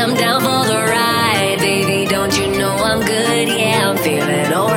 I'm down for the ride, baby. Don't you know I'm good? Yeah, I'm feeling all.